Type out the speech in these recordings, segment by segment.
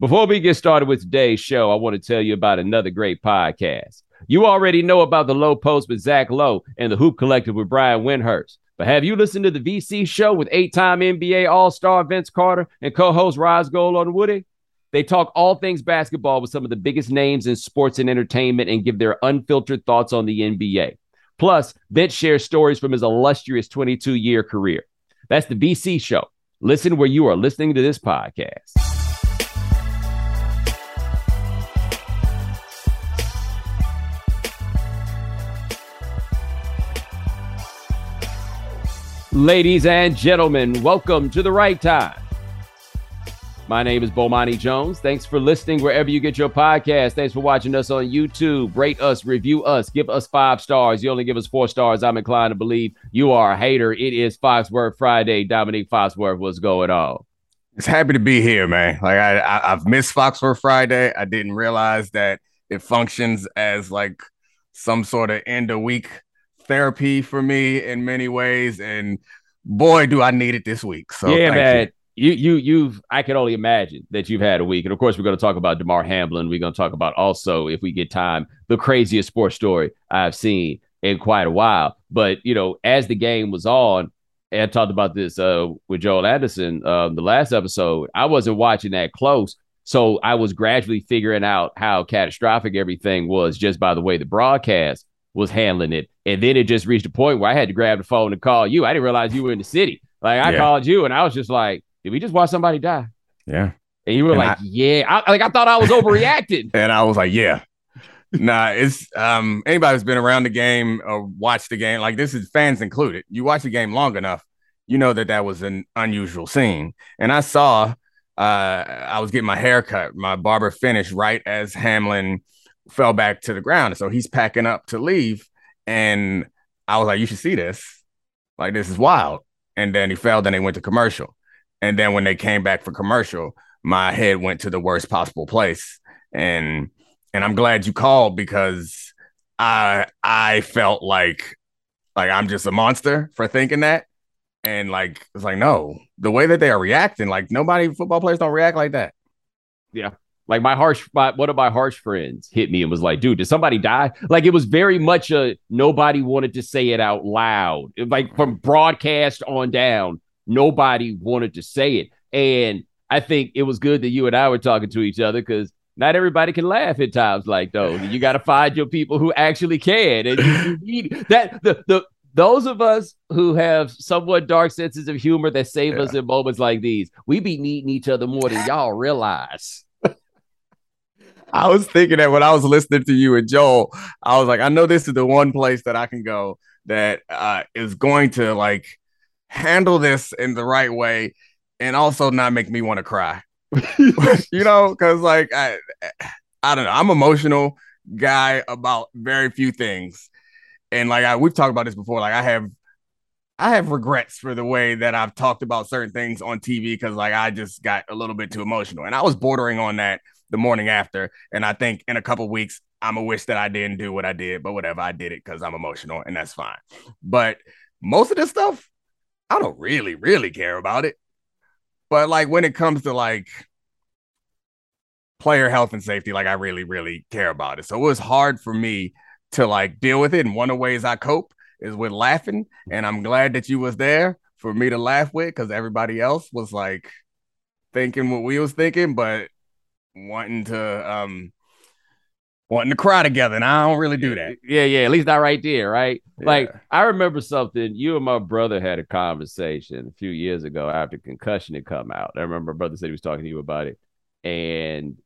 Before we get started with today's show, I want to tell you about another great podcast. You already know about the Low Post with Zach Lowe and the Hoop Collective with Brian Windhorst. But have you listened to the VC show with eight time NBA All Star Vince Carter and co host Ros Gold-Onwude? They talk all things basketball with some of the biggest names in sports and entertainment and give their unfiltered thoughts on the NBA. Plus, Vince shares stories from his illustrious 22 year career. That's the VC show. Listen where you are listening to this podcast. Ladies and gentlemen, welcome to the right time. My name is Bomani Jones. Thanks for listening wherever you get your podcast. Thanks for watching us on YouTube. Rate us, review us, give us five stars. You only give us four stars. I'm inclined to believe you are a hater. It is Foxworth Friday. Domonique Foxworth, what's going on? It's happy to be here, man. Like I, I I've missed Foxworth Friday. I didn't realize that it functions as like some sort of end of week therapy for me in many ways. And boy, do I need it this week. So yeah, man. You you you you've I can only imagine that you've had a week. And of course, we're going to talk about Damar Hamlin. We're going to talk about also, if we get time, the craziest sports story I've seen in quite a while. But you know, as the game was on, and I talked about this uh, with Joel Anderson um, the last episode. I wasn't watching that close, so I was gradually figuring out how catastrophic everything was just by the way the broadcast was handling it. And then it just reached a point where I had to grab the phone and call you. I didn't realize you were in the city. Like I yeah. called you, and I was just like did we just watch somebody die? Yeah. And you were and like, I, yeah. I, like I thought I was overreacting. and I was like, yeah. nah, it's um anybody who's been around the game or watched the game, like this is fans included. You watch the game long enough, you know that that was an unusual scene. And I saw, uh, I was getting my hair cut, my barber finished right as Hamlin fell back to the ground. And So he's packing up to leave, and I was like, you should see this, like this is wild. And then he fell. Then he went to commercial. And then when they came back for commercial, my head went to the worst possible place. And and I'm glad you called because I I felt like like I'm just a monster for thinking that. And like it's like no, the way that they are reacting, like nobody football players don't react like that. Yeah. Like my harsh, my, one of my harsh friends hit me and was like, "Dude, did somebody die?" Like it was very much a nobody wanted to say it out loud. Like from broadcast on down, nobody wanted to say it. And I think it was good that you and I were talking to each other because not everybody can laugh at times like those. You got to find your people who actually can. And you, you need that the the those of us who have somewhat dark senses of humor that save yeah. us in moments like these, we be needing each other more than y'all realize. I was thinking that when I was listening to you and Joel, I was like, I know this is the one place that I can go that uh, is going to like handle this in the right way and also not make me want to cry. you know, because like I, I don't know, I'm emotional guy about very few things, and like I we've talked about this before. Like I have, I have regrets for the way that I've talked about certain things on TV because like I just got a little bit too emotional, and I was bordering on that the morning after, and I think in a couple weeks I'm a wish that I didn't do what I did, but whatever, I did it because I'm emotional, and that's fine. But most of this stuff I don't really, really care about it. But like when it comes to like player health and safety, like I really, really care about it. So it was hard for me to like deal with it. And one of the ways I cope is with laughing. And I'm glad that you was there for me to laugh with because everybody else was like thinking what we was thinking, but wanting to um wanting to cry together, and I don't really do that. Yeah, yeah, at least not right there, right? Yeah. Like I remember something. You and my brother had a conversation a few years ago after concussion had come out. I remember my brother said he was talking to you about it, and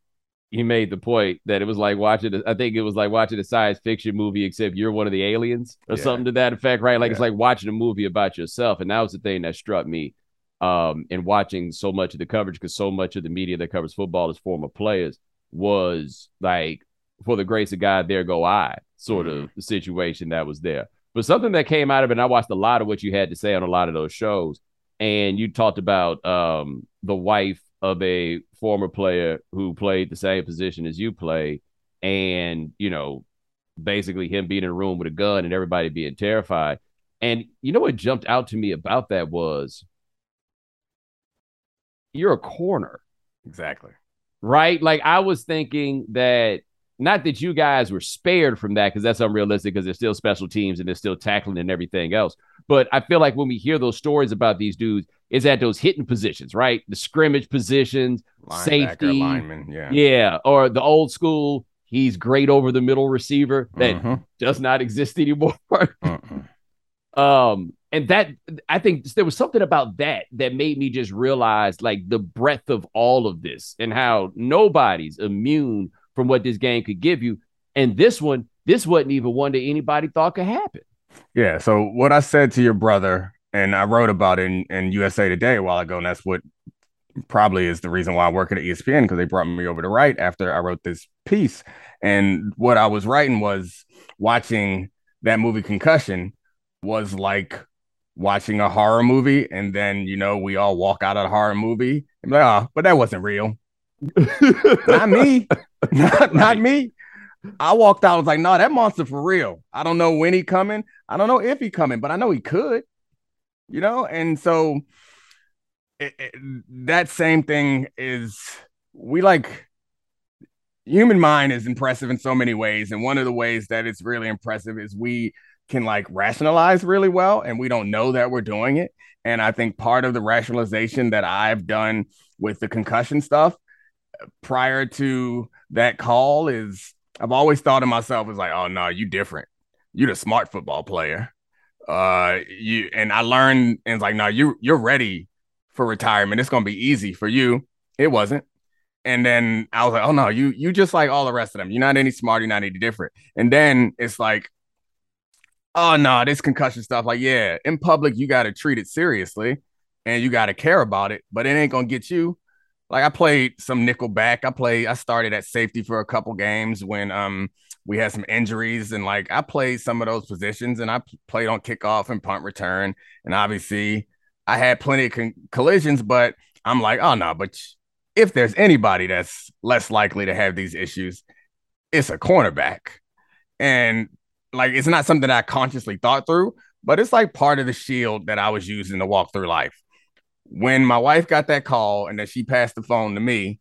he made the point that it was like watching. I think it was like watching a science fiction movie, except you're one of the aliens or yeah. something to that effect, right? Like yeah. it's like watching a movie about yourself, and that was the thing that struck me. Um, in watching so much of the coverage, because so much of the media that covers football is former players, was like for the grace of God, there go I, sort of mm-hmm. situation that was there. But something that came out of it, and I watched a lot of what you had to say on a lot of those shows, and you talked about um, the wife of a former player who played the same position as you play, and you know, basically him being in a room with a gun and everybody being terrified. And you know what jumped out to me about that was you're a corner. Exactly. right? Like I was thinking that not that you guys were spared from that because that's unrealistic because there's still special teams and they're still tackling and everything else. But I feel like when we hear those stories about these dudes, is at those hitting positions, right? The scrimmage positions, Linebacker, safety, lineman, yeah, yeah, or the old school. He's great over the middle receiver that mm-hmm. does not exist anymore. um, and that I think there was something about that that made me just realize like the breadth of all of this and how nobody's immune from what this game could give you. And this one, this wasn't even one that anybody thought could happen. Yeah. So what I said to your brother, and I wrote about it in, in USA Today a while ago, and that's what probably is the reason why I work at ESPN because they brought me over to write after I wrote this piece. And what I was writing was watching that movie Concussion was like watching a horror movie, and then you know we all walk out of the horror movie and be like, oh, but that wasn't real. not me. not, not me. I walked out. I was like, no, that monster for real. I don't know when he coming. I don't know if he coming, but I know he could. You know, and so it, it, that same thing is we like human mind is impressive in so many ways, and one of the ways that it's really impressive is we can like rationalize really well, and we don't know that we're doing it. And I think part of the rationalization that I've done with the concussion stuff prior to that call is I've always thought of myself as like, oh no, you different. you're the smart football player. Uh you and I learned and it's like, no, you you're ready for retirement. It's gonna be easy for you. It wasn't. And then I was like, oh no, you you just like all the rest of them. You're not any smarter, you're not any different. And then it's like, oh no, this concussion stuff. Like, yeah, in public, you gotta treat it seriously and you gotta care about it, but it ain't gonna get you like I played some nickel back. I played, I started at safety for a couple games when um we had some injuries and like I played some of those positions and I played on kickoff and punt return. And obviously I had plenty of con- collisions, but I'm like, oh no, but if there's anybody that's less likely to have these issues, it's a cornerback. And like it's not something I consciously thought through, but it's like part of the shield that I was using to walk through life when my wife got that call and then she passed the phone to me,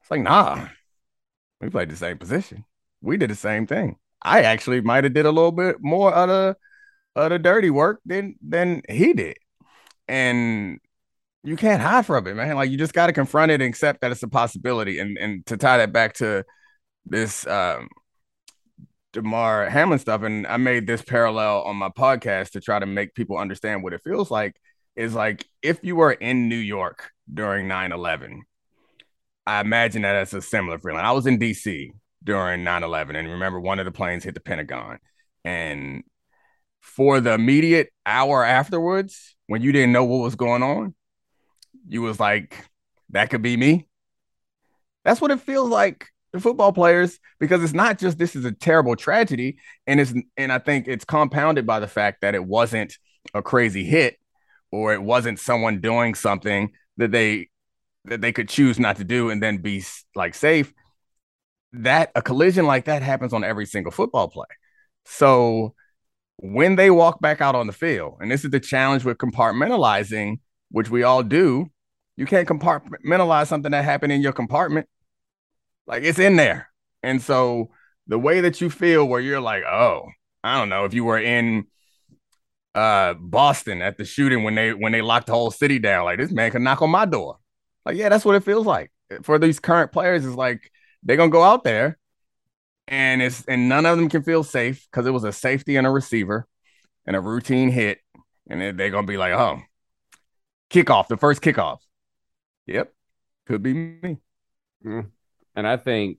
it's like, nah, we played the same position. We did the same thing. I actually might have did a little bit more of the of the dirty work than than he did. And you can't hide from it, man. Like you just got to confront it and accept that it's a possibility. And and to tie that back to this um Damar Hamlin stuff, and I made this parallel on my podcast to try to make people understand what it feels like is like if you were in New York during 9 11, I imagine that as a similar feeling. I was in DC during 9 11, and remember, one of the planes hit the Pentagon. And for the immediate hour afterwards, when you didn't know what was going on, you was like, that could be me. That's what it feels like to football players because it's not just this is a terrible tragedy and it's and I think it's compounded by the fact that it wasn't a crazy hit or it wasn't someone doing something that they that they could choose not to do and then be like safe. That a collision like that happens on every single football play. So when they walk back out on the field and this is the challenge with compartmentalizing which we all do you can't compartmentalize something that happened in your compartment like it's in there and so the way that you feel where you're like oh i don't know if you were in uh Boston at the shooting when they when they locked the whole city down. Like this man can knock on my door. Like, yeah, that's what it feels like for these current players. Is like they're gonna go out there and it's and none of them can feel safe because it was a safety and a receiver and a routine hit, and they're gonna be like, oh, kickoff, the first kickoff. Yep, could be me. Mm. And I think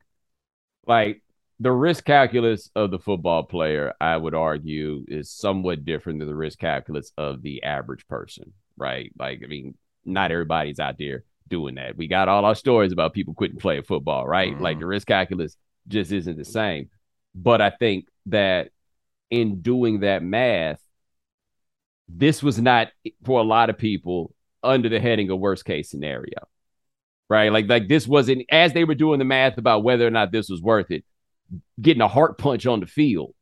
like the risk calculus of the football player, I would argue, is somewhat different than the risk calculus of the average person, right? Like, I mean, not everybody's out there doing that. We got all our stories about people quitting playing football, right? Mm-hmm. Like the risk calculus just isn't the same. But I think that in doing that math, this was not for a lot of people under the heading of worst case scenario. Right. Like, like this wasn't as they were doing the math about whether or not this was worth it getting a heart punch on the field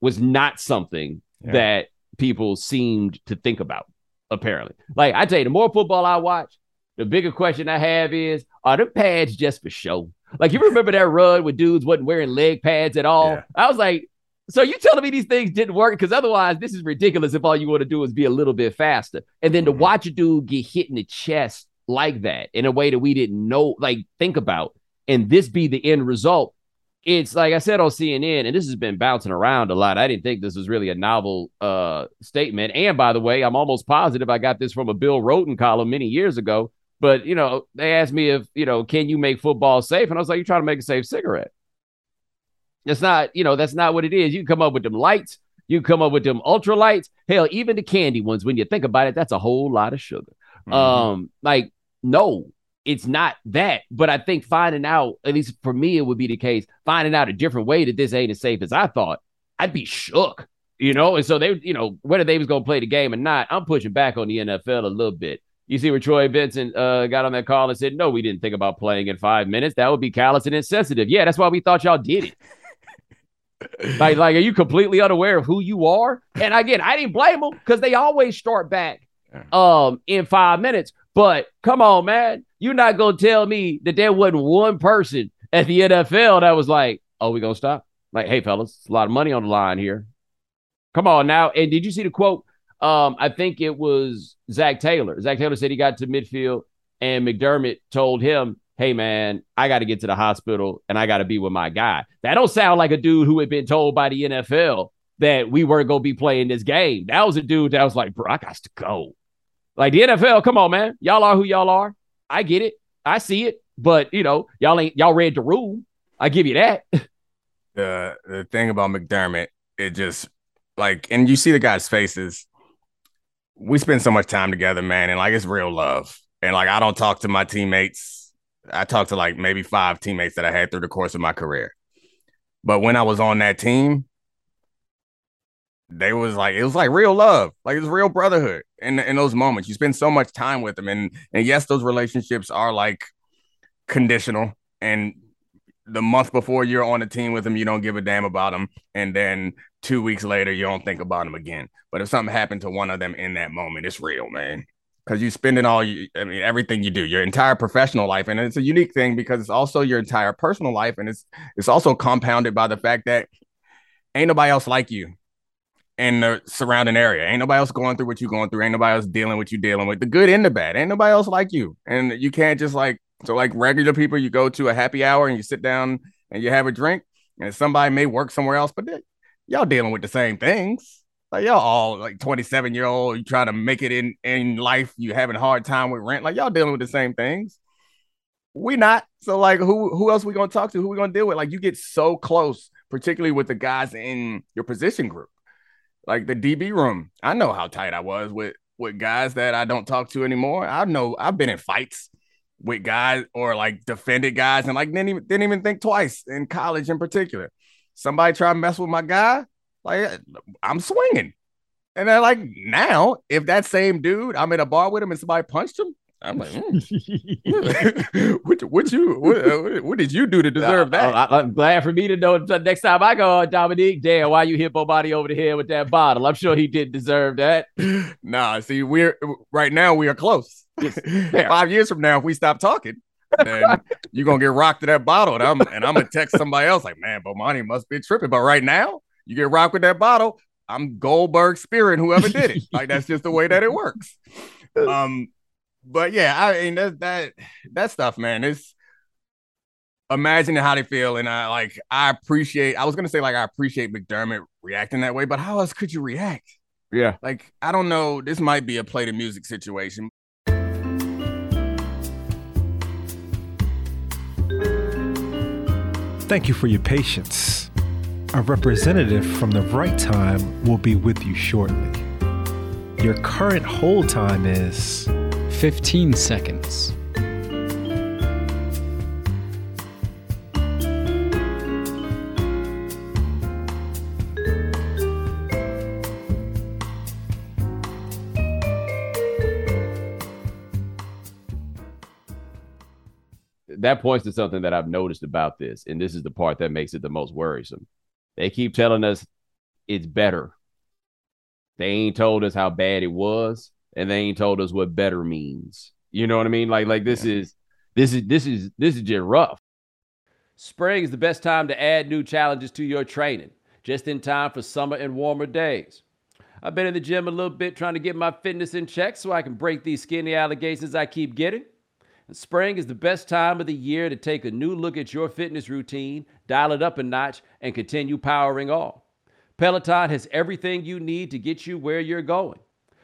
was not something yeah. that people seemed to think about, apparently. Like I tell you, the more football I watch, The bigger question I have is, are the pads just for show? Like you remember that run with dudes wasn't wearing leg pads at all? Yeah. I was like, so you telling me these things didn't work? Because otherwise, this is ridiculous. If all you want to do is be a little bit faster, and then mm-hmm. to watch a dude get hit in the chest like that in a way that we didn't know, like think about, and this be the end result. It's like I said on CNN, and this has been bouncing around a lot. I didn't think this was really a novel uh, statement. And by the way, I'm almost positive I got this from a Bill Rhoden column many years ago. But you know, they asked me if you know, can you make football safe? And I was like, you're trying to make a safe cigarette. It's not, you know, that's not what it is. You come up with them lights, you come up with them ultralights. Hell, even the candy ones, when you think about it, that's a whole lot of sugar. Mm-hmm. Um, like, no, it's not that. But I think finding out, at least for me, it would be the case, finding out a different way that this ain't as safe as I thought, I'd be shook. You know, and so they, you know, whether they was gonna play the game or not, I'm pushing back on the NFL a little bit. You see where Troy Vincent uh, got on that call and said, "No, we didn't think about playing in five minutes. That would be callous and insensitive." Yeah, that's why we thought y'all did it like, like, are you completely unaware of who you are? And again, I didn't blame them because they always start back um in five minutes. But come on, man, you're not gonna tell me that there wasn't one person at the NFL that was like, "Oh, we gonna stop?" Like, hey, fellas, a lot of money on the line here. Come on now. And did you see the quote? Um, I think it was Zac Taylor. Zac Taylor said he got to midfield, and McDermott told him hey man, I got to get to the hospital and I got to be with my guy. That don't sound like a dude who had been told by the NFL that we weren't gonna be playing this game. That was a dude that was like, bro, I got to go. Like the NFL, come on, man. Y'all are who y'all are. I get it. I see it. But you know, y'all ain't y'all read the room. I give you that. The the thing about McDermott, it just like, and you see the guys' faces. We spend so much time together, man, and like it's real love. And like I don't talk to my teammates I talk to like maybe five teammates that I had through the course of my career. But when I was on that team, they was like it was like real love, like it was real brotherhood. In in those moments, you spend so much time with them, and and yes, those relationships are like conditional. And the month before you're on the team with them, you don't give a damn about them, and then two weeks later, you don't think about them again. But if something happened to one of them in that moment, it's real, man because you spend it all you i mean everything you do your entire professional life and it's a unique thing because it's also your entire personal life and it's it's also compounded by the fact that ain't nobody else like you in the surrounding area ain't nobody else going through what you're going through ain't nobody else dealing with you dealing with the good and the bad ain't nobody else like you and you can't just like so like regular people you go to a happy hour and you sit down and you have a drink and somebody may work somewhere else but y'all dealing with the same things like y'all all like 27 year old, you try to make it in in life, you having a hard time with rent. Like y'all dealing with the same things. We not. So like who who else we gonna talk to? Who we gonna deal with? Like you get so close, particularly with the guys in your position group. Like the DB room. I know how tight I was with with guys that I don't talk to anymore. I know I've been in fights with guys or like defended guys and like didn't even didn't even think twice in college in particular. Somebody try to mess with my guy, like I'm swinging. And then like now, if that same dude, I'm in a bar with him and somebody punched him, I'm like, mm. what, what you what, what, did you do to deserve that? I, am glad for me to know next time I go, Domonique, damn, why you hit body over the head with that bottle? I'm sure he didn't deserve that. Nah, see, we're right now we are close. Five years from now, if we stop talking, then you're gonna get rocked to that bottle, and I'm and I'm gonna text somebody else like, man, Bomani must be tripping. But right now, you get rocked with that bottle. I'm Goldberg Spirit, whoever did it. like that's just the way that it works. Um, but yeah, I mean that that that stuff, man. It's imagining how they feel, and I like I appreciate. I was gonna say like I appreciate McDermott reacting that way, but how else could you react? Yeah, like I don't know. This might be a play to music situation. Thank you for your patience. A representative from the right time will be with you shortly. Your current hold time is 15 seconds. that points to something that I've noticed about this, and this is the part that makes it the most worrisome. They keep telling us it's better. They ain't told us how bad it was, and they ain't told us what better means. You know what I mean? Like like this yeah. is this is this is this is just rough. Spring is the best time to add new challenges to your training, just in time for summer and warmer days. I've been in the gym a little bit trying to get my fitness in check so I can break these skinny allegations I keep getting. And spring is the best time of the year to take a new look at your fitness routine, dial it up a notch, and continue powering on. Peloton has everything you need to get you where you're going.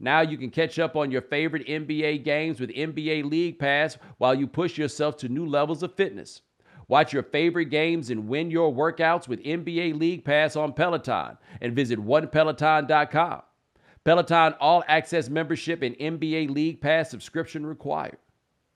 Now you can catch up on your favorite NBA games with NBA League Pass while you push yourself to new levels of fitness. Watch your favorite games and win your workouts with NBA League Pass on Peloton and visit onepeloton.com. Peloton All Access membership and NBA League Pass subscription required.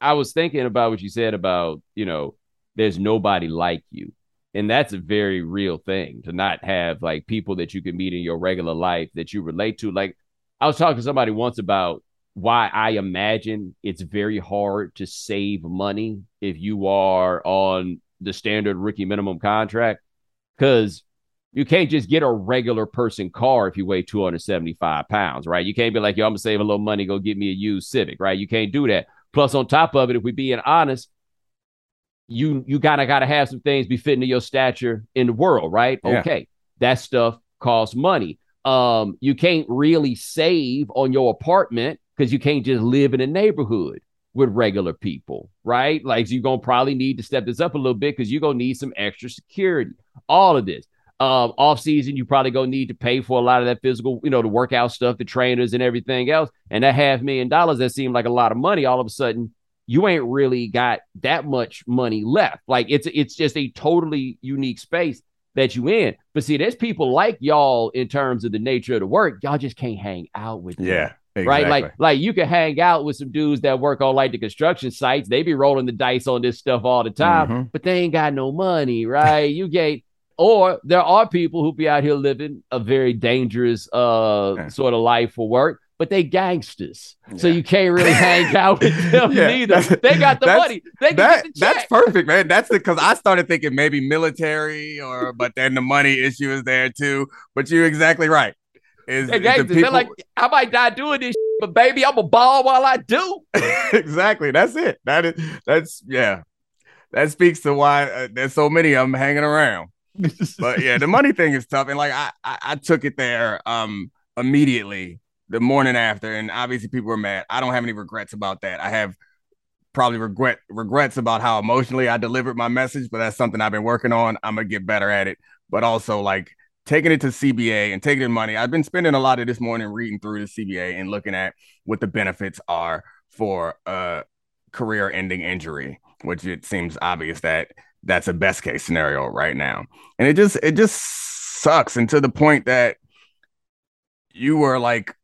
I was thinking about what you said about, you know, there's nobody like you. And that's a very real thing to not have like people that you can meet in your regular life that you relate to. Like I was talking to somebody once about why I imagine it's very hard to save money if you are on the standard rookie minimum contract because you can't just get a regular person car if you weigh 275 pounds, right? You can't be like, yo, I'm gonna save a little money, go get me a used Civic, right? You can't do that. Plus, on top of it, if we being honest, you you gotta gotta have some things be fitting to your stature in the world, right? Yeah. Okay, that stuff costs money. Um, you can't really save on your apartment because you can't just live in a neighborhood with regular people, right? Like you're gonna probably need to step this up a little bit because you're gonna need some extra security. All of this. Um, off season, you probably gonna need to pay for a lot of that physical, you know, the workout stuff, the trainers and everything else. And that half million dollars that seemed like a lot of money, all of a sudden, you ain't really got that much money left. Like it's it's just a totally unique space that you in. But see, there's people like y'all in terms of the nature of the work. Y'all just can't hang out with. Yeah. Exactly. Right, like like you can hang out with some dudes that work on like the construction sites. They be rolling the dice on this stuff all the time, mm-hmm. but they ain't got no money, right? you get or there are people who be out here living a very dangerous uh yeah. sort of life for work but they gangsters, yeah. so you can't really hang out with them yeah, neither. They got the money. They that, the That's perfect, man. That's because I started thinking maybe military, or but then the money issue is there too. But you're exactly right. Is, they the people... They're like, I might die doing this, but baby, I'm a ball while I do. exactly. That's it. That is. That's yeah. That speaks to why uh, there's so many of them hanging around but yeah, the money thing is tough, and like I, I, I took it there um immediately the morning after, and obviously people were mad. I don't have any regrets about that. I have probably regret regrets about how emotionally I delivered my message, but that's something I've been working on. I'm gonna get better at it, but also like taking it to CBA and taking the money. I've been spending a lot of this morning reading through the CBA and looking at what the benefits are for a career-ending injury, which it seems obvious that that's a best case scenario right now. And it just it just sucks. And to the point that you were like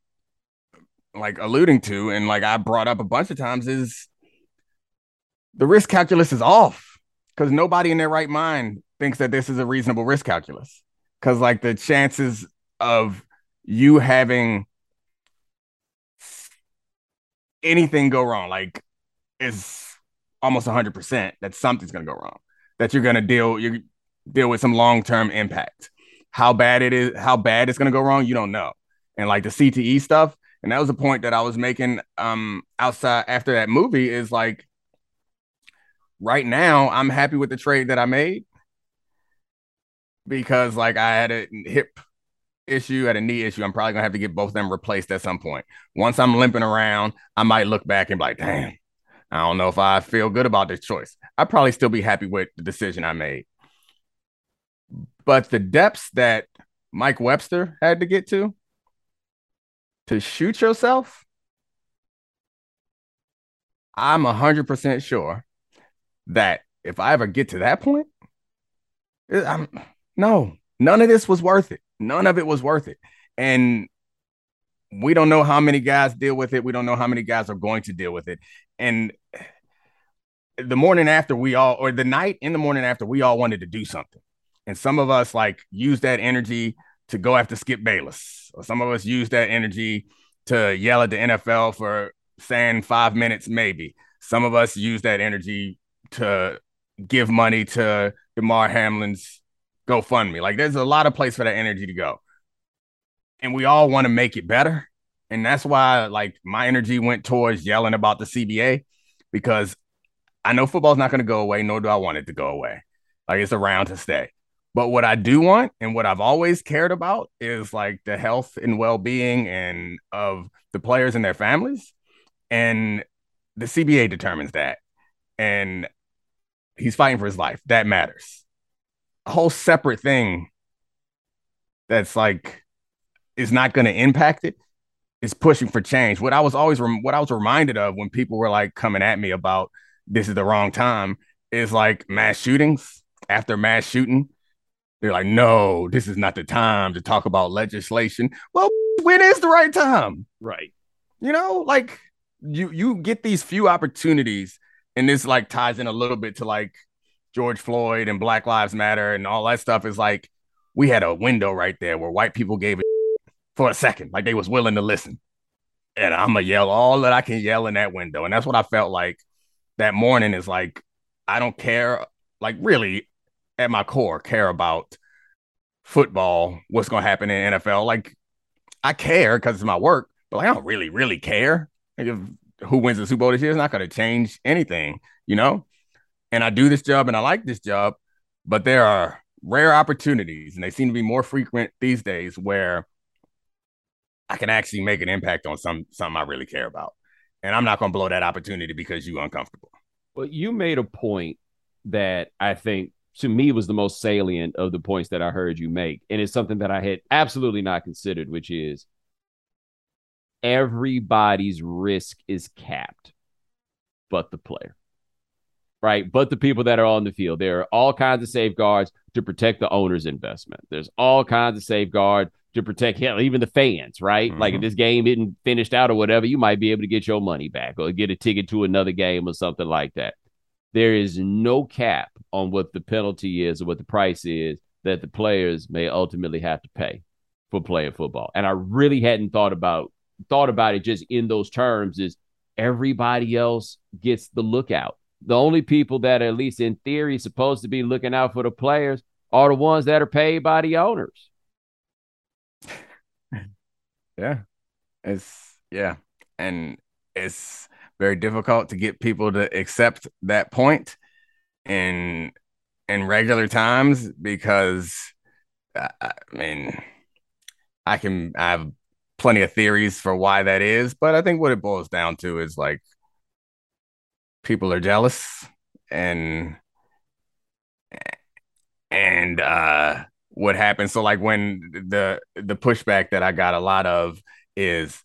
like alluding to and like I brought up a bunch of times is the risk calculus is off because nobody in their right mind thinks that this is a reasonable risk calculus. Because like the chances of you having anything go wrong like is almost 100% that something's going to go wrong that you're going to deal you deal with some long-term impact. How bad it is, how bad it's going to go wrong, you don't know. And like the CTE stuff, and that was the point that I was making um outside after that movie is like right now I'm happy with the trade that I made because like I had a hip issue, at a knee issue, I'm probably gonna have to get both of them replaced at some point. Once I'm limping around, I might look back and be like, damn, I don't know if I feel good about this choice. I'd probably still be happy with the decision I made. But the depths that Mike Webster had to get to to shoot yourself, I'm 100% sure that if I ever get to that point, I'm no, none of this was worth it. None of it was worth it. And we don't know how many guys deal with it. We don't know how many guys are going to deal with it. And the morning after, we all, or the night in the morning after, we all wanted to do something. And some of us like use that energy to go after Skip Bayless, or some of us use that energy to yell at the NFL for saying five minutes, maybe. Some of us use that energy to give money to Damar Hamlin's GoFundMe. Like there's a lot of place for that energy to go. And we all want to make it better. And that's why like my energy went towards yelling about the CBA because I know football's not going to go away, nor do I want it to go away. Like it's around to stay. But what I do want and what I've always cared about is like the health and well-being and of the players and their families. And the CBA determines that. And he's fighting for his life. That matters. A whole separate thing that's like is not going to impact it. is pushing for change. What I was always rem- what I was reminded of when people were like coming at me about this is the wrong time is like mass shootings after mass shooting. They're like, no, this is not the time to talk about legislation. Well, when is the right time? Right. You know, like you you get these few opportunities and this like ties in a little bit to like George Floyd and Black Lives Matter and all that stuff is like we had a window right there where white people gave it for a second, like they was willing to listen. And I'm gonna yell all that I can yell in that window. And that's what I felt like that morning is like, I don't care, like really at my core, care about football, what's gonna happen in NFL. Like I care because it's my work, but like I don't really, really care. Like if who wins the Super Bowl this year is not to change anything, you know? And I do this job and I like this job, but there are rare opportunities and they seem to be more frequent these days where I can actually make an impact on some something I really care about. And I'm not going to blow that opportunity because you're uncomfortable. Well, you made a point that I think to me was the most salient of the points that I heard you make. And it's something that I had absolutely not considered, which is everybody's risk is capped but the player right but the people that are on the field there are all kinds of safeguards to protect the owner's investment there's all kinds of safeguards to protect hell, even the fans right mm-hmm. like if this game isn't finished out or whatever you might be able to get your money back or get a ticket to another game or something like that there is no cap on what the penalty is or what the price is that the players may ultimately have to pay for playing football and i really hadn't thought about thought about it just in those terms is everybody else gets the lookout. The only people that are at least in theory supposed to be looking out for the players are the ones that are paid by the owners. Yeah. It's yeah. And it's very difficult to get people to accept that point in in regular times because I, I mean I can I have plenty of theories for why that is, but I think what it boils down to is like people are jealous and and uh what happens so like when the the pushback that I got a lot of is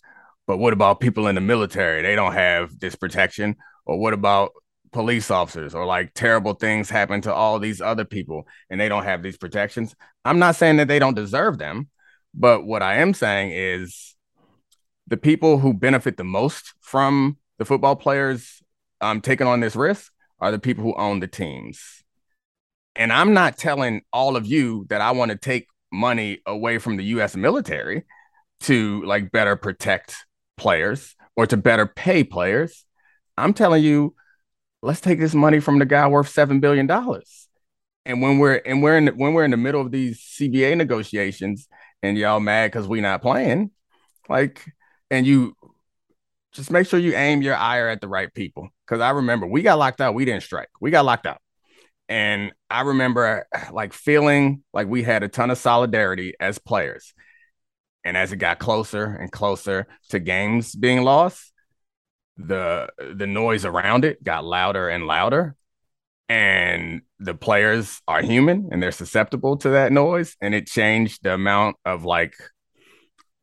but what about people in the military? They don't have this protection. Or what about police officers? Or like terrible things happen to all these other people and they don't have these protections. I'm not saying that they don't deserve them but what I am saying is the people who benefit the most from the football players um, taking on this risk are the people who own the teams. And I'm not telling all of you that I want to take money away from the US military to like better protect players or to better pay players. I'm telling you, let's take this money from the guy worth seven billion dollars. And when we're and we're in the, when we're in the middle of these CBA negotiations, and y'all mad because we not playing, like, and you just make sure you aim your ire at the right people. Because I remember we got locked out, we didn't strike, we got locked out, and I remember like feeling like we had a ton of solidarity as players, and as it got closer and closer to games being lost, the the noise around it got louder and louder. And the players are human and they're susceptible to that noise. And it changed the amount of like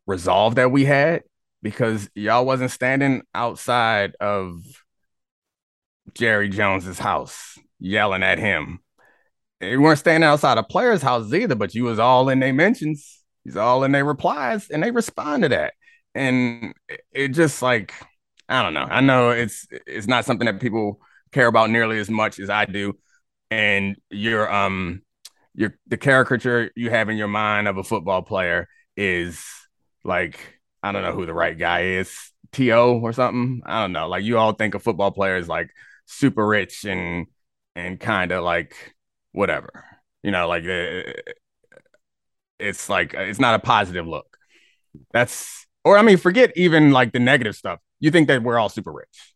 resolve that we had because y'all wasn't standing outside of Jerry Jones's house yelling at him. You weren't standing outside a player's house either, but you was all in their mentions. He's all in their replies, and they respond to that. And it just like I don't know. I know it's it's not something that people care about nearly as much as I do. And your um your the caricature you have in your mind of a football player is like I don't know who the right guy is, To or something. I don't know. Like you all think a football player is like super rich and and kind of like whatever. You know, like uh, it's like it's not a positive look. That's or I mean, forget even like the negative stuff. You think that we're all super rich.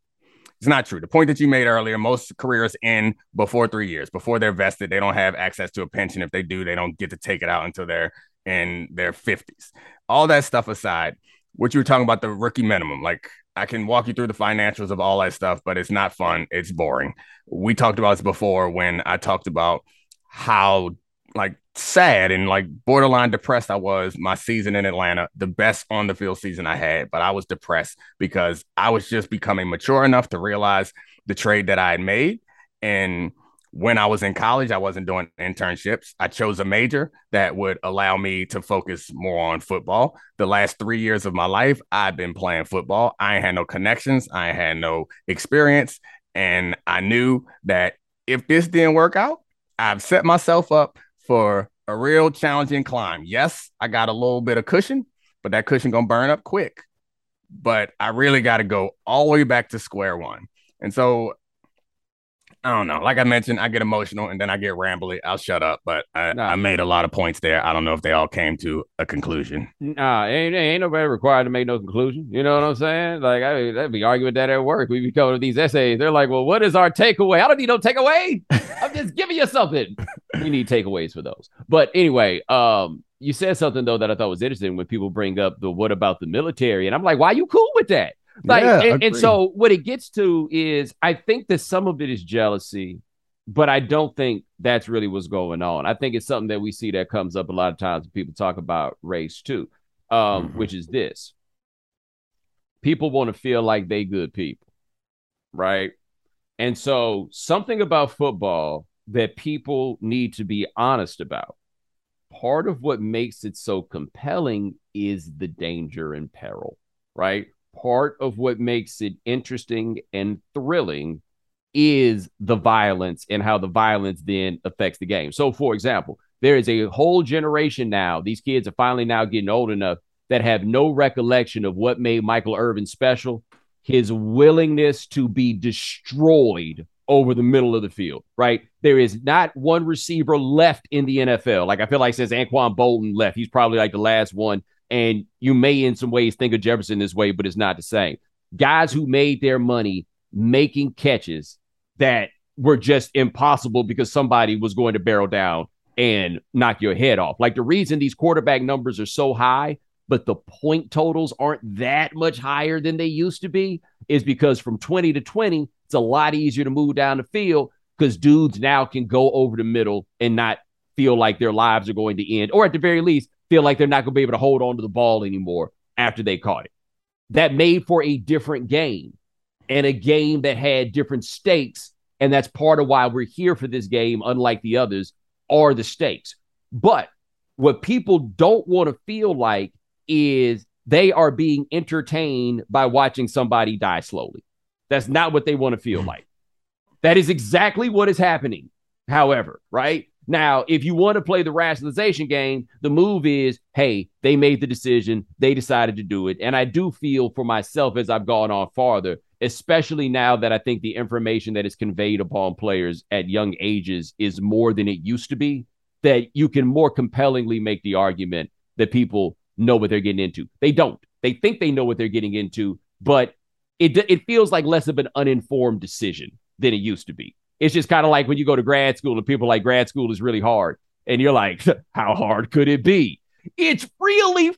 It's not true. The point that you made earlier, most careers end before three years, before they're vested. They don't have access to a pension. If they do, they don't get to take it out until they're in their 50s. All that stuff aside, what you were talking about the rookie minimum, like I can walk you through the financials of all that stuff, but it's not fun. It's boring. We talked about this before when I talked about how like sad and like borderline depressed I was my season in Atlanta, the best on the field season I had, but I was depressed because I was just becoming mature enough to realize the trade that I had made and when I was in college, I wasn't doing internships. I chose a major that would allow me to focus more on football. The last three years of my life, I've been playing football. I had no connections, I had no experience. And I knew that if this didn't work out, I've set myself up for a real challenging climb. Yes, I got a little bit of cushion, but that cushion gonna burn up quick. But I really got to go all the way back to square one. And so I don't know. Like I mentioned, I get emotional and then I get rambly. I'll shut up, but I, nah. I, made a lot of points there. I don't know if they all came to a conclusion. Nah, ain't ain't nobody required to make no conclusion. You know what I'm saying? Like I would be arguing that at work. We be going to these essays. They're like, "Well, what is our takeaway?" I don't need no takeaway. I'm just giving you something. we need takeaways for those. But anyway, um, you said something though that I thought was interesting when people bring up the what about the military, and I'm like, why are you cool with that? Like, yeah, and, and, so what it gets to is, I think that some of it is jealousy, but I don't think that's really what's going on. I think it's something that we see that comes up a lot of times when people talk about race too, um, mm-hmm. which is this: people want to feel like they good people, right? And so something about football that people need to be honest about. Part of what makes it so compelling is the danger and peril, right? Part of what makes it interesting and thrilling is the violence and how the violence then affects the game. So, for example, there is a whole generation now, these kids are finally now getting old enough that have no recollection of what made Michael Irvin special his willingness to be destroyed over the middle of the field, right? There is not one receiver left in the NFL. Like I feel like since Anquan Boldin left, he's probably like the last one and you may, in some ways, think of Jefferson this way, but it's not the same. Guys who made their money making catches that were just impossible because somebody was going to barrel down and knock your head off. Like the reason these quarterback numbers are so high, but the point totals aren't that much higher than they used to be, is because from 20 to 20, it's a lot easier to move down the field because dudes now can go over the middle and not feel like their lives are going to end, or at the very least, feel like they're not going to be able to hold on to the ball anymore after they caught it. That made for a different game and a game that had different stakes. And that's part of why we're here for this game, unlike the others, are the stakes. But what people don't want to feel like is they are being entertained by watching somebody die slowly. That's not what they want to feel mm. like. That is exactly what is happening. However, right? Now, if you want to play the rationalization game, the move is hey, they made the decision, they decided to do it. And I do feel for myself as I've gone on farther, especially now that I think the information that is conveyed upon players at young ages is more than it used to be, that you can more compellingly make the argument that people know what they're getting into. They don't. They think they know what they're getting into, but it it feels like less of an uninformed decision than it used to be. It's just kind of like when you go to grad school and people like grad school is really hard. And you're like, how hard could it be? It's really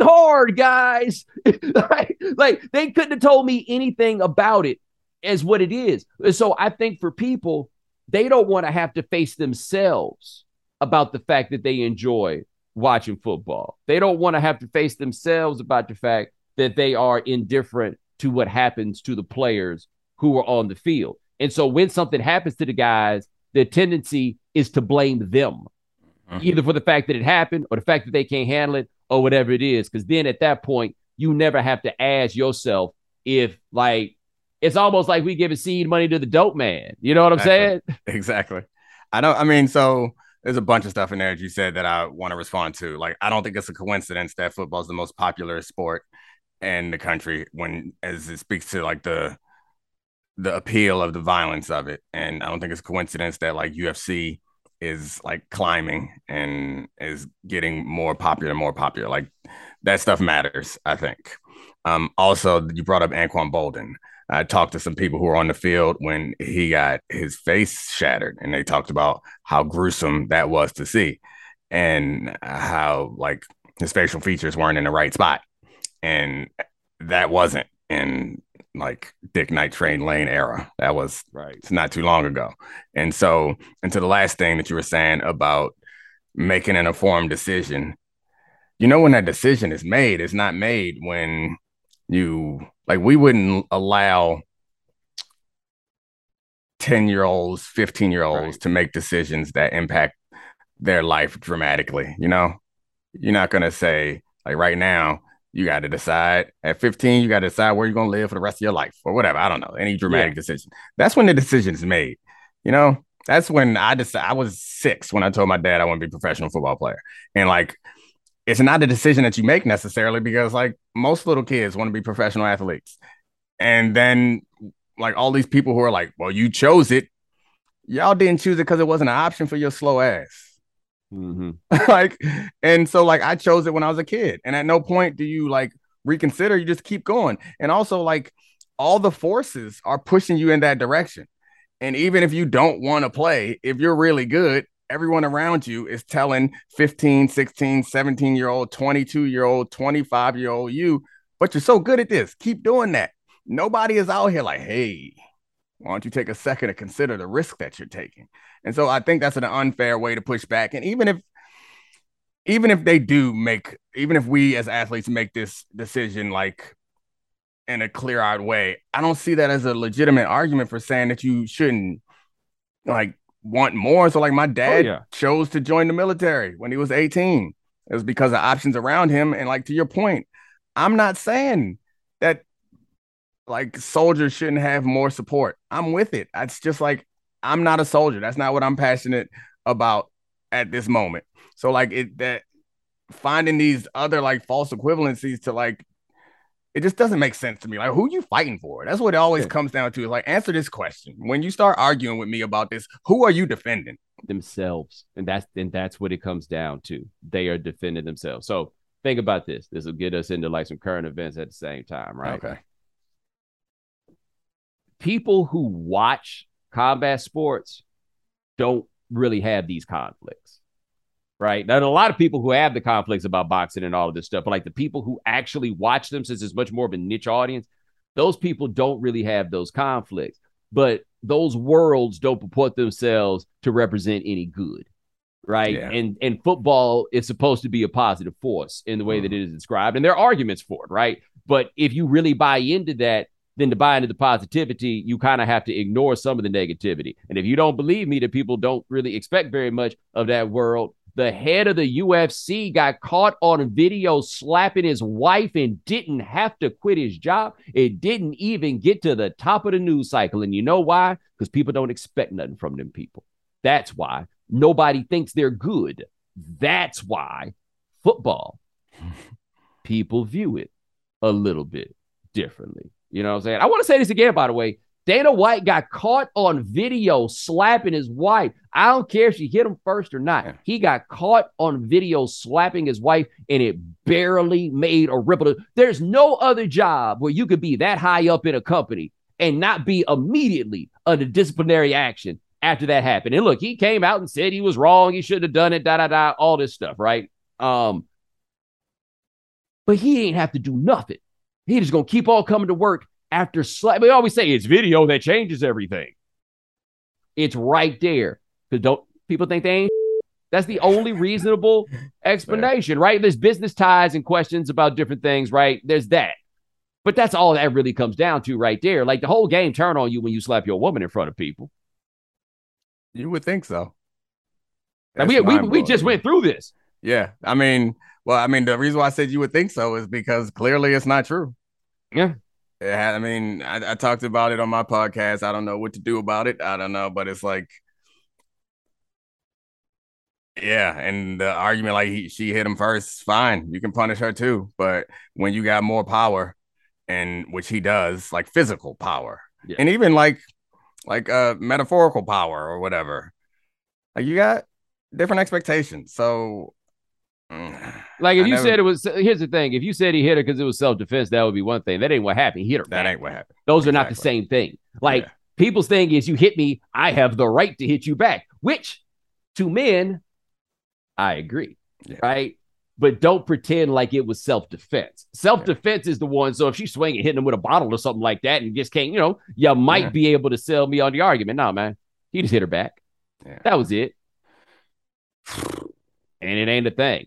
hard, guys. like, like they couldn't have told me anything about it as what it is. So I think for people, they don't want to have to face themselves about the fact that they enjoy watching football. They don't want to have to face themselves about the fact that they are indifferent to what happens to the players who are on the field. And so when something happens to the guys, the tendency is to blame them, mm-hmm. either for the fact that it happened or the fact that they can't handle it or whatever it is. Because then at that point, you never have to ask yourself if, like, it's almost like we give a seed money to the dope man. You know what I'm exactly. saying? Exactly. I don't, I mean, so there's a bunch of stuff in there that you said that I want to respond to. Like, I don't think it's a coincidence that football is the most popular sport in the country when, as it speaks to like the, the appeal of the violence of it. And I don't think it's a coincidence that like UFC is like climbing and is getting more popular, more popular. Like that stuff matters, I think. Um, also, you brought up Anquan Boldin. I talked to some people who were on the field when he got his face shattered, and they talked about how gruesome that was to see, and how like his facial features weren't in the right spot, and that wasn't in like Dick Night Train Lane era. That was right. It's not too long ago. And so, into the last thing that you were saying about making an informed decision, you know, when that decision is made, it's not made when you like we wouldn't allow 10 year olds, 15 year olds right. to make decisions that impact their life dramatically. You know, you're not going to say, like, right now, you got to decide at 15, you got to decide where you're going to live for the rest of your life or whatever. I don't know, any dramatic yeah. decision. That's when the decision is made. You know, that's when I decided I was six when I told my dad I want to be a professional football player. And like, it's not a decision that you make necessarily because like most little kids want to be professional athletes. And then like all these people who are like, well, you chose it. Y'all didn't choose it because it wasn't an option for your slow ass. Mm-hmm. like, and so like I chose it when I was a kid, and at no point do you like reconsider. You just keep going, and also like all the forces are pushing you in that direction. And even if you don't want to play, if you're really good, everyone around you is telling 15, 16, 17 year old, 22 year old, 25 year old you, but you're so good at this. Keep doing that. Nobody is out here like, hey, why don't you take a second to consider the risk that you're taking? And so I think that's an unfair way to push back. And even if even if they do make even if we as athletes make this decision like in a clear-eyed way, I don't see that as a legitimate argument for saying that you shouldn't like want more. So like my oh, dad oh, yeah. chose to join the military when he was 18. It was because of options around him. And like to your point, I'm not saying that like soldiers shouldn't have more support. I'm with it. It's just like I'm not a soldier. That's not what I'm passionate about at this moment. So like it that finding these other like false equivalencies to like it just doesn't make sense to me. Like, who you fighting for? That's what it always yeah. comes down to. Is like, answer this question. When you start arguing with me about this, who are you defending? Themselves, and that's and that's what it comes down to. They are defending themselves. So think about this. This will get us into like some current events at the same time, right? Okay. People who watch combat sports don't really have these conflicts, right? Now, a lot of people who have the conflicts about boxing and all of this stuff, but like the people who actually watch them, since it's much more of a niche audience, those people don't really have those conflicts. But those worlds don't purport themselves to represent any good, right? Yeah. And and football is supposed to be a positive force in the way mm. that it is described, and there are arguments for it, right? But if you really buy into that, then to buy into the positivity, you kind of have to ignore some of the negativity. And if you don't believe me that people don't really expect very much of that world, the head of the UFC got caught on video slapping his wife and didn't have to quit his job. It didn't even get to the top of the news cycle. And you know why? Because people don't expect nothing from them people. That's why nobody thinks they're good. That's why football, people view it a little bit differently. You know what I'm saying? I want to say this again, by the way. Dana White got caught on video slapping his wife. I don't care if she hit him first or not. He got caught on video slapping his wife, and it barely made a ripple. There's no other job where you could be that high up in a company and not be immediately under disciplinary action after that happened. And look, he came out and said he was wrong. He should have done it, da da da, all this stuff, right? Um, but he ain't have to do nothing. He just gonna keep on coming to work after slap. We always say it's video that changes everything. It's right there. Because don't people think they ain't? That's the only reasonable explanation, right? There's business ties and questions about different things, right? There's that. But that's all that really comes down to right there. Like the whole game turn on you when you slap your woman in front of people. You would think so. And we, we, we just went through this. Yeah. I mean, well, I mean, the reason why I said you would think so is because clearly it's not true. Yeah. Yeah, I mean, I, I talked about it on my podcast. I don't know what to do about it. I don't know, but it's like, yeah, and the argument like he, she hit him first, fine, you can punish her too. But when you got more power, and which he does, like physical power, yeah. and even like like uh metaphorical power or whatever, like you got different expectations. So. Like if I you never... said it was, here's the thing: if you said he hit her because it was self defense, that would be one thing. That ain't what happened. He hit her. That back. ain't what happened. Those exactly. are not the same thing. Like yeah. people's thing is, you hit me, I have the right to hit you back. Which, to men, I agree, yeah. right? But don't pretend like it was self defense. Self defense yeah. is the one. So if she's swinging, hitting him with a bottle or something like that, and just can't, you know, you might be able to sell me on the argument. No, man, he just hit her back. That was it. And it ain't a thing.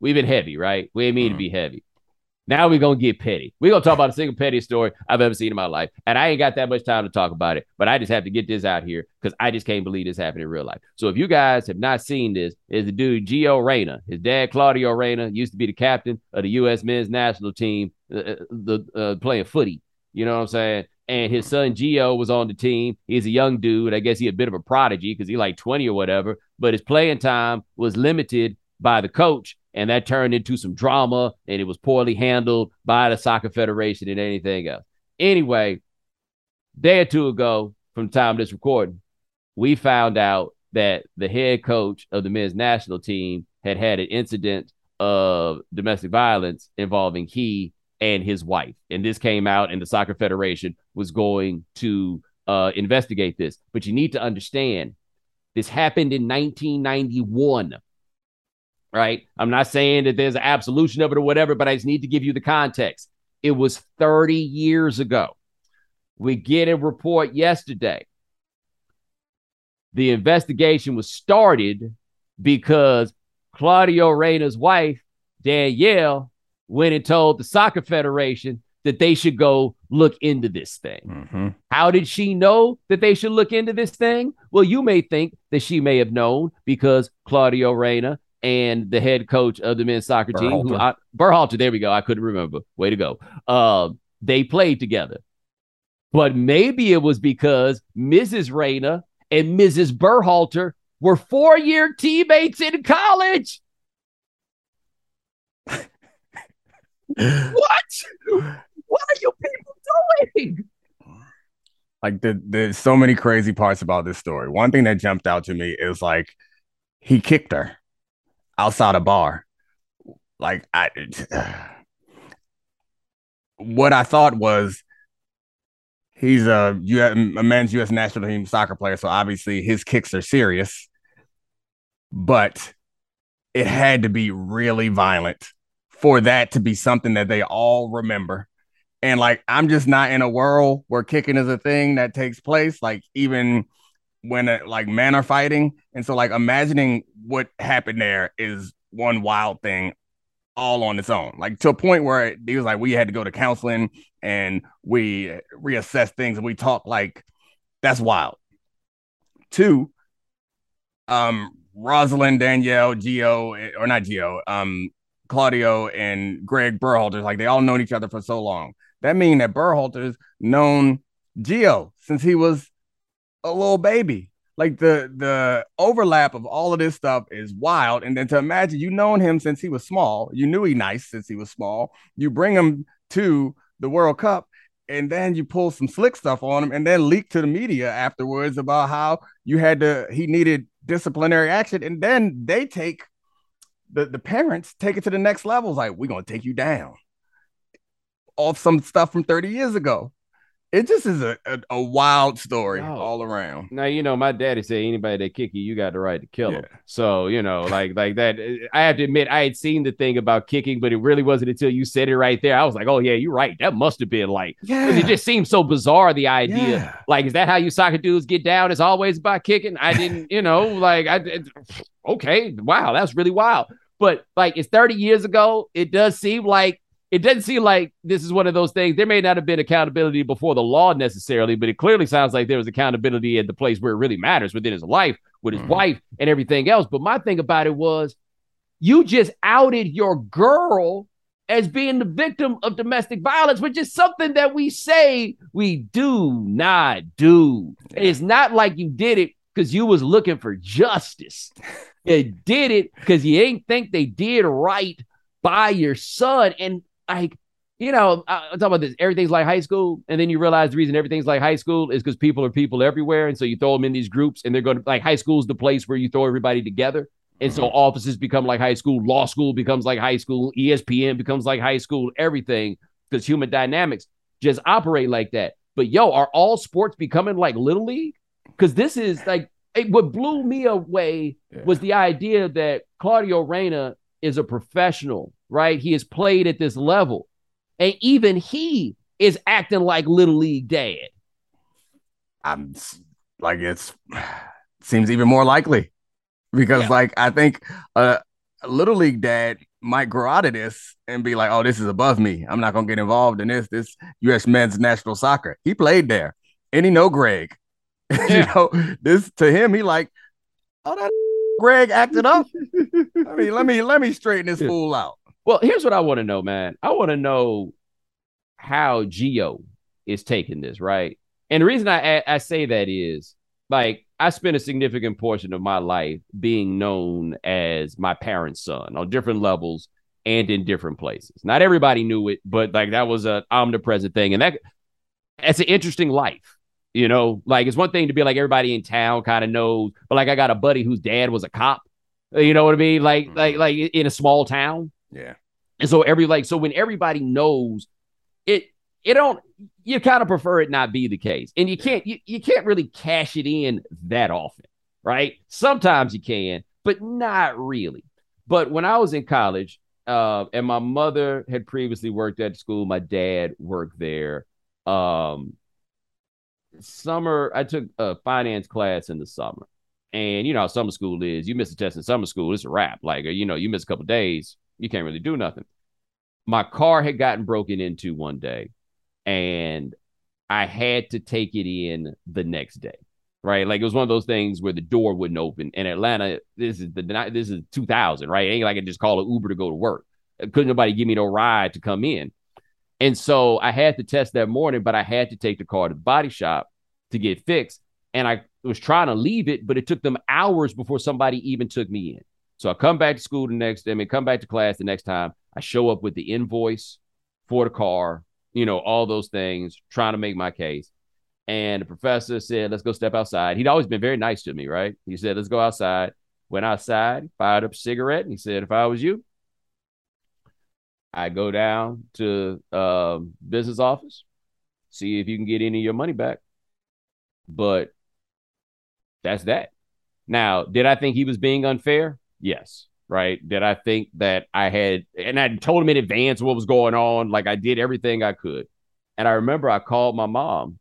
We've been heavy, right? We ain't mean mm. to be heavy. Now we're gonna get petty. We're gonna talk about a single petty story I've ever seen in my life. And I ain't got that much time to talk about it, but I just have to get this out here because I just can't believe this happened in real life. So if you guys have not seen this, is the dude Gio Reyna. His dad, Claudio Reyna, used to be the captain of the U.S. men's national team, uh, uh, the uh, playing footy. You know what I'm saying? And his son Gio was on the team. He's a young dude. I guess he a bit of a prodigy because he like 20 or whatever, but his playing time was limited by the coach and that turned into some drama and it was poorly handled by the soccer federation and anything else. Anyway day or two ago from the time of this recording we found out that the head coach of the men's national team had had an incident of domestic violence involving he and his wife. And this came out and the soccer federation was going to uh, investigate this. But you need to understand this happened in 1991 right? I'm not saying that there's an absolution of it or whatever, but I just need to give you the context. It was 30 years ago. We get a report yesterday. The investigation was started because Claudio Reyna's wife, Danielle, went and told the soccer federation that they should go look into this thing. Mm-hmm. How did she know that they should look into this thing? Well, you may think that she may have known because Claudio Reyna and the head coach of the men's soccer team, who I, Berhalter, there we go. I couldn't remember. Way to go. Uh, they played together. But maybe it was because Mrs. Reyna and Mrs. Berhalter were four year teammates in college. what? What are you people doing? Like the, there's so many crazy parts about this story. One thing that jumped out to me is like he kicked her outside a bar. Like I what I thought was he's a, a men's U.S. national team soccer player, so obviously his kicks are serious. But it had to be really violent for that to be something that they all remember. And like, I'm just not in a world where kicking is a thing that takes place. Like, even when uh, like men are fighting. And so like imagining what happened there is one wild thing all on its own. Like to a point where he was like, we had to go to counseling and we reassess things and we talk like that's wild. Two, um, Rosalind, Danielle, Gio, or not Gio, um, Claudio and Greg Berhalter, like they all known each other for so long. That means that Berhalter's known Gio since he was a little baby. Like the the overlap of all of this stuff is wild. And then to imagine you known him since he was small, you knew he nice since he was small. You bring him to the World Cup, and then you pull some slick stuff on him, and then leak to the media afterwards about how you had to he needed disciplinary action, and then they take the the parents take it to the next level. It's like we're gonna take you down off some stuff from 30 years ago it just is a, a, a wild story oh. all around. Now you know my daddy said anybody that kick you, you got the right to kill yeah. them. So you know, like like that. Eh, I have to admit, I had seen the thing about kicking, but it really wasn't until you said it right there. I was like, oh yeah, you're right. That must have been like, yeah. It just seems so bizarre. The idea, yeah. like, is that how you soccer dudes get down? It's always about kicking. I didn't, you know, like I. It, okay, wow, that's really wild. But like, it's 30 years ago. It does seem like it doesn't seem like this is one of those things. There may not have been accountability before the law necessarily, but it clearly sounds like there was accountability at the place where it really matters within his life with his mm-hmm. wife and everything else. But my thing about it was you just outed your girl as being the victim of domestic violence, which is something that we say we do not do. Yeah. It's not like you did it because you was looking for justice. you did it because you ain't think they did right by your son. And like, you know, I'm talking about this. Everything's like high school, and then you realize the reason everything's like high school is because people are people everywhere, and so you throw them in these groups, and they're going to like high school is the place where you throw everybody together, and so mm-hmm. offices become like high school, law school becomes like high school, ESPN becomes like high school, everything because human dynamics just operate like that. But yo, are all sports becoming like little league? Because this is like it, what blew me away yeah. was the idea that Claudio Reyna is a professional right? He has played at this level. And even he is acting like little league dad. I'm like it's seems even more likely because yeah. like I think uh, a little league dad might grow out of this and be like, "Oh, this is above me. I'm not gonna get involved in this." This U.S. men's national soccer. He played there, and he know Greg. Yeah. you know, this to him, he like, "Oh, that Greg acted up. I mean, let me let me straighten this fool out." Well, here's what I want to know, man. I want to know how Gio is taking this, right? And the reason I I say that is like I spent a significant portion of my life being known as my parents' son on different levels and in different places. Not everybody knew it, but like that was an omnipresent thing, and that that's an interesting life. You know, like it's one thing to be like everybody in town kind of knows, but like I got a buddy whose dad was a cop. You know what I mean? Like, like, mm-hmm. like in a small town, yeah. And so every like so when everybody knows it it don't you kind of prefer it not be the case. And you can't you, you can't really cash it in that often, right? Sometimes you can, but not really. But when I was in college, uh, and my mother had previously worked at school, my dad worked there. Um, summer, I took a finance class in the summer. And you know how summer school is. You miss a test in summer school, it's a wrap. Like, you know, you miss a couple days, you can't really do nothing. My car had gotten broken into one day, and I had to take it in the next day. Right, like it was one of those things where the door wouldn't open. In Atlanta, this is the this is 2000, right? It ain't like I just call an Uber to go to work. Couldn't nobody give me no ride to come in, and so I had to test that morning. But I had to take the car to the body shop to get fixed, and I was trying to leave it, but it took them hours before somebody even took me in. So I come back to school the next, day. I mean, come back to class the next time. I show up with the invoice for the car, you know, all those things, trying to make my case. And the professor said, let's go step outside. He'd always been very nice to me, right? He said, let's go outside. Went outside, fired up a cigarette, and he said, if I was you, I go down to uh, business office, see if you can get any of your money back. But that's that. Now, did I think he was being unfair? Yes. Right. Did I think that I had, and I told him in advance what was going on. Like I did everything I could. And I remember I called my mom,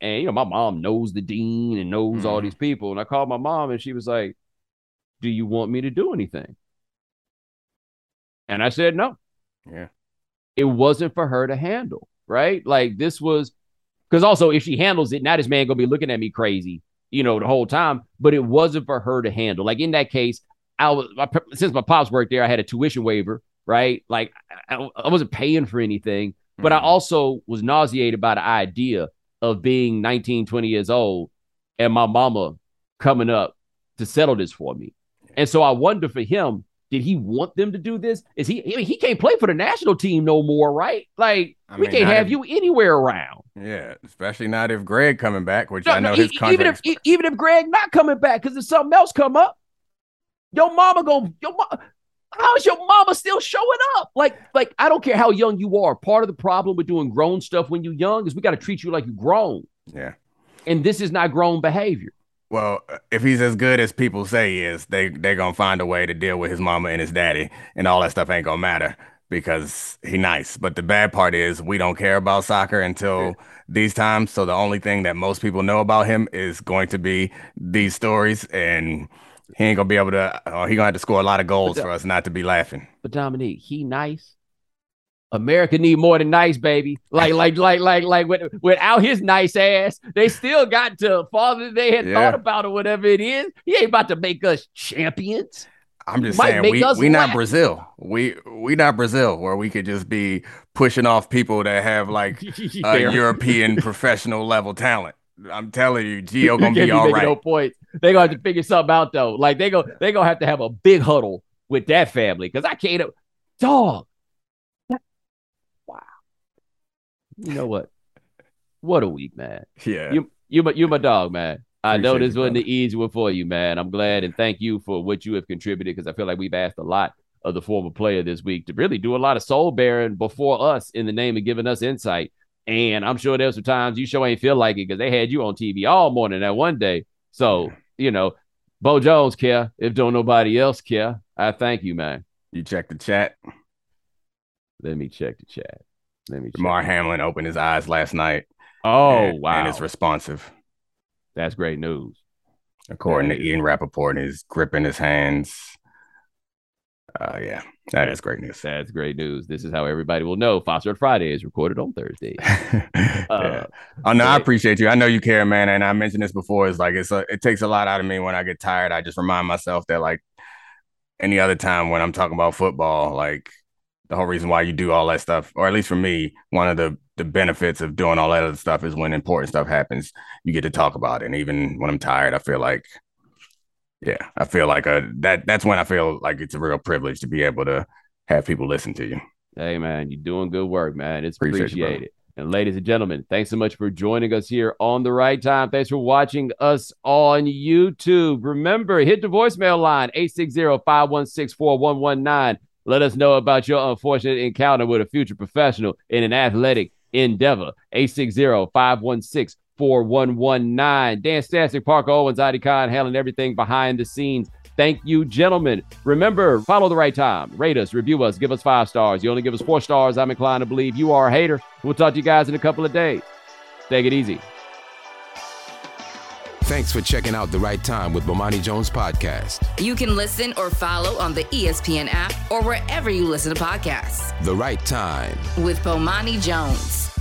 and, you know, my mom knows the dean and knows mm. all these people. And I called my mom, and she was like, Do you want me to do anything? And I said, No. Yeah. It wasn't for her to handle. Right. Like this was, because also if she handles it, now this man gonna be looking at me crazy, you know, the whole time. But it wasn't for her to handle. Like in that case, I was since my pops worked there, I had a tuition waiver, right? Like I, I wasn't paying for anything, but mm-hmm. I also was nauseated by the idea of being 19, 20 years old and my mama coming up to settle this for me. And so I wonder for him, did he want them to do this? Is he? I mean, he can't play for the national team no more, right? Like I we can't have if, you anywhere around. Yeah, especially not if Greg coming back, which no, I know no, his contract. Even if even if Greg not coming back, because if something else come up, your mama go your mama. How is your mama still showing up? Like, like I don't care how young you are. Part of the problem with doing grown stuff when you're young is we got to treat you like you're grown. Yeah. And this is not grown behavior. Well, if he's as good as people say he is, they they're gonna find a way to deal with his mama and his daddy, and all that stuff ain't gonna matter because he nice. But the bad part is we don't care about soccer until yeah. these times. So the only thing that most people know about him is going to be these stories, and he ain't gonna be able to. Uh, he gonna have to score a lot of goals for us not to be laughing. But Domonique, he nice. America need more than nice, baby. Like, like, like, like, like, with, without his nice ass, they still got to father they had yeah. thought about or whatever it is. He ain't about to make us champions. I'm just saying we we not Brazil. We we not Brazil where we could just be pushing off people that have like a European professional level talent. I'm telling you, Gio gonna be all right. No point. They gonna have to figure something out though. Like they go they gonna have to have a big huddle with that family because I can't. Dog, Wow. you know what? What a week, man. Yeah. You you my you my dog, man. I know this wasn't the easy one for you, man. I'm glad and thank you for what you have contributed because I feel like we've asked a lot of the former player this week to really do a lot of soul bearing before us in the name of giving us insight. And I'm sure there's some times you sure ain't feel like it because they had you on TV all morning that one day. So, you know, Bo Jones care if don't nobody else care. I thank you, man. You check the chat. Let me check the chat. Let me Damar Hamlin opened his eyes last night. Oh, and, wow. And it's responsive. That's great news. According to Ian Rapoport, he's gripping his hands. Uh, yeah, that is great news. That's great news. This is how everybody will know. Foxworth Friday is recorded on Thursday. yeah. uh, oh no, I appreciate you. I know you care, man. And I mentioned this before. It's like it's a, it takes a lot out of me when I get tired. I just remind myself that like any other time when I'm talking about football, like the whole reason why you do all that stuff, or at least for me, one of the the benefits of doing all that other stuff is when important stuff happens, you get to talk about it. And even when I'm tired, I feel like, yeah, I feel like a that that's when I feel like it's a real privilege to be able to have people listen to you. Hey man, you're doing good work, man. It's appreciated. Appreciate and ladies and gentlemen, thanks so much for joining us here on the right time. Thanks for watching us on YouTube. Remember, hit the voicemail line 860 516 4119. Let us know about your unfortunate encounter with a future professional in an athletic endeavor. 860 516 4119. Dan Stancic, Parker Owens, Adi Khan, handling everything behind the scenes. Thank you, gentlemen. Remember, follow the right time. Rate us, review us, give us five stars. You only give us four stars. I'm inclined to believe you are a hater. We'll talk to you guys in a couple of days. Take it easy. Thanks for checking out The Right Time with Bomani Jones podcast. You can listen or follow on the ESPN app or wherever you listen to podcasts. The Right Time with Bomani Jones.